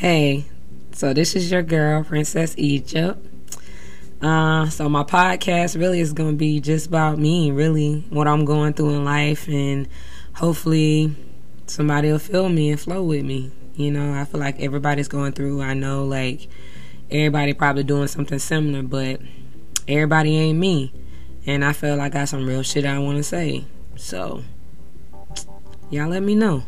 Hey, so this is your girl, Princess Egypt. Uh, so my podcast really is going to be just about me, really, what I'm going through in life, and hopefully somebody will feel me and flow with me. You know, I feel like everybody's going through. I know, like everybody probably doing something similar, but everybody ain't me, and I feel like I got some real shit I want to say. So, y'all let me know.